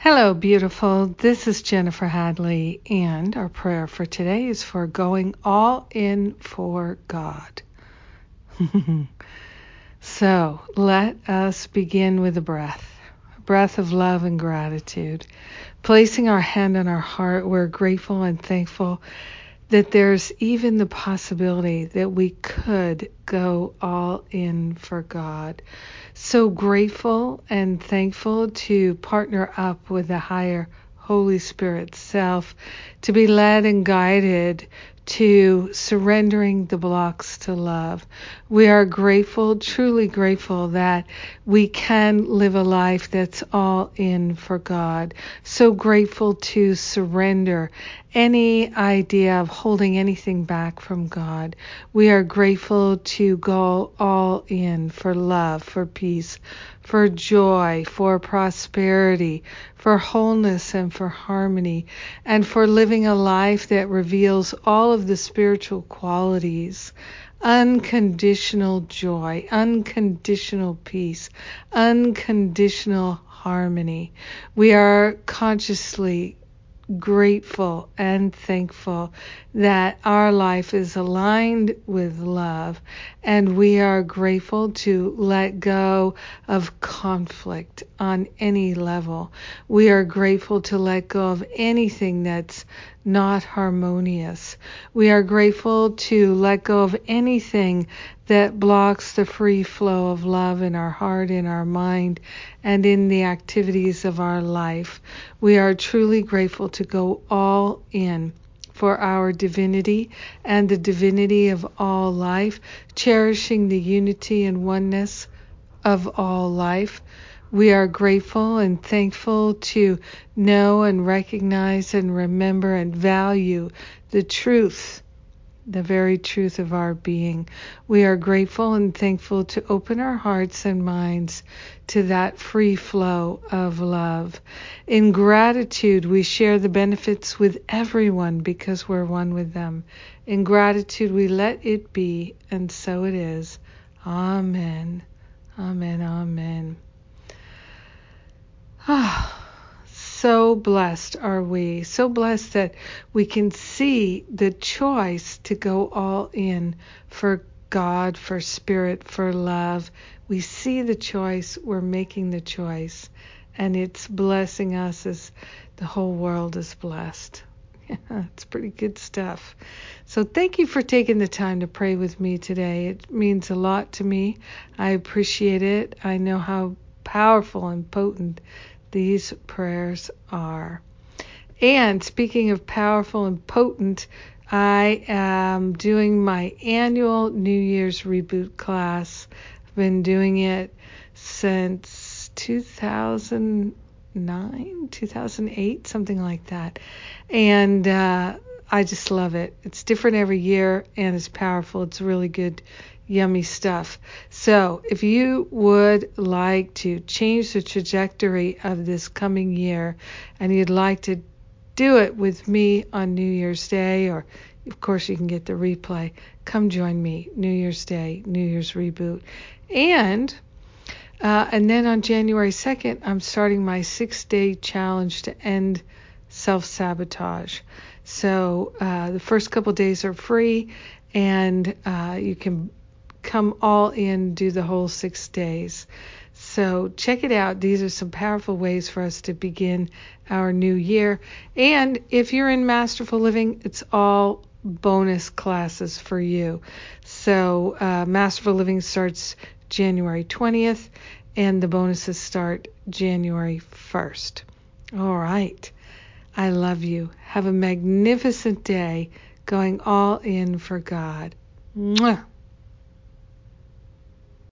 Hello, beautiful. This is Jennifer Hadley, and our prayer for today is for going all in for God. so let us begin with a breath, a breath of love and gratitude. Placing our hand on our heart, we're grateful and thankful that there's even the possibility that we could go all in for God. So grateful and thankful to partner up with the higher Holy Spirit self to be led and guided to surrendering the blocks to love. We are grateful, truly grateful that we can live a life that's all in for God. So grateful to surrender any idea of holding anything back from God. We are grateful to go all in for love, for peace, for joy, for prosperity, for wholeness and for harmony, and for living a life that reveals all of the spiritual qualities unconditional joy, unconditional peace, unconditional harmony. We are consciously grateful and thankful that our life is aligned with love, and we are grateful to let go of conflict on any level. We are grateful to let go of anything that's not harmonious. We are grateful to let go of anything that blocks the free flow of love in our heart, in our mind, and in the activities of our life. We are truly grateful to go all in for our divinity and the divinity of all life, cherishing the unity and oneness of all life. We are grateful and thankful to know and recognize and remember and value the truth the very truth of our being. We are grateful and thankful to open our hearts and minds to that free flow of love. In gratitude, we share the benefits with everyone because we're one with them. In gratitude, we let it be, and so it is. Amen. Amen. Amen. So blessed are we, so blessed that we can see the choice to go all in for God, for spirit, for love. We see the choice, we're making the choice, and it's blessing us as the whole world is blessed. Yeah, it's pretty good stuff. So, thank you for taking the time to pray with me today. It means a lot to me. I appreciate it. I know how powerful and potent these prayers are. And speaking of powerful and potent, I am doing my annual New Year's reboot class. I've been doing it since 2009, 2008, something like that. And uh, I just love it. It's different every year and it's powerful. It's really good yummy stuff. So, if you would like to change the trajectory of this coming year and you'd like to do it with me on New Year's Day, or of course, you can get the replay, come join me New Year's Day, New Year's Reboot. And uh, and then on January 2nd, I'm starting my six day challenge to end self sabotage. So uh, the first couple days are free, and uh, you can come all in, do the whole six days. So check it out. These are some powerful ways for us to begin our new year. And if you're in Masterful Living, it's all bonus classes for you. So uh, Masterful Living starts January 20th, and the bonuses start January 1st. All right. I love you. Have a magnificent day going all in for God. Mwah.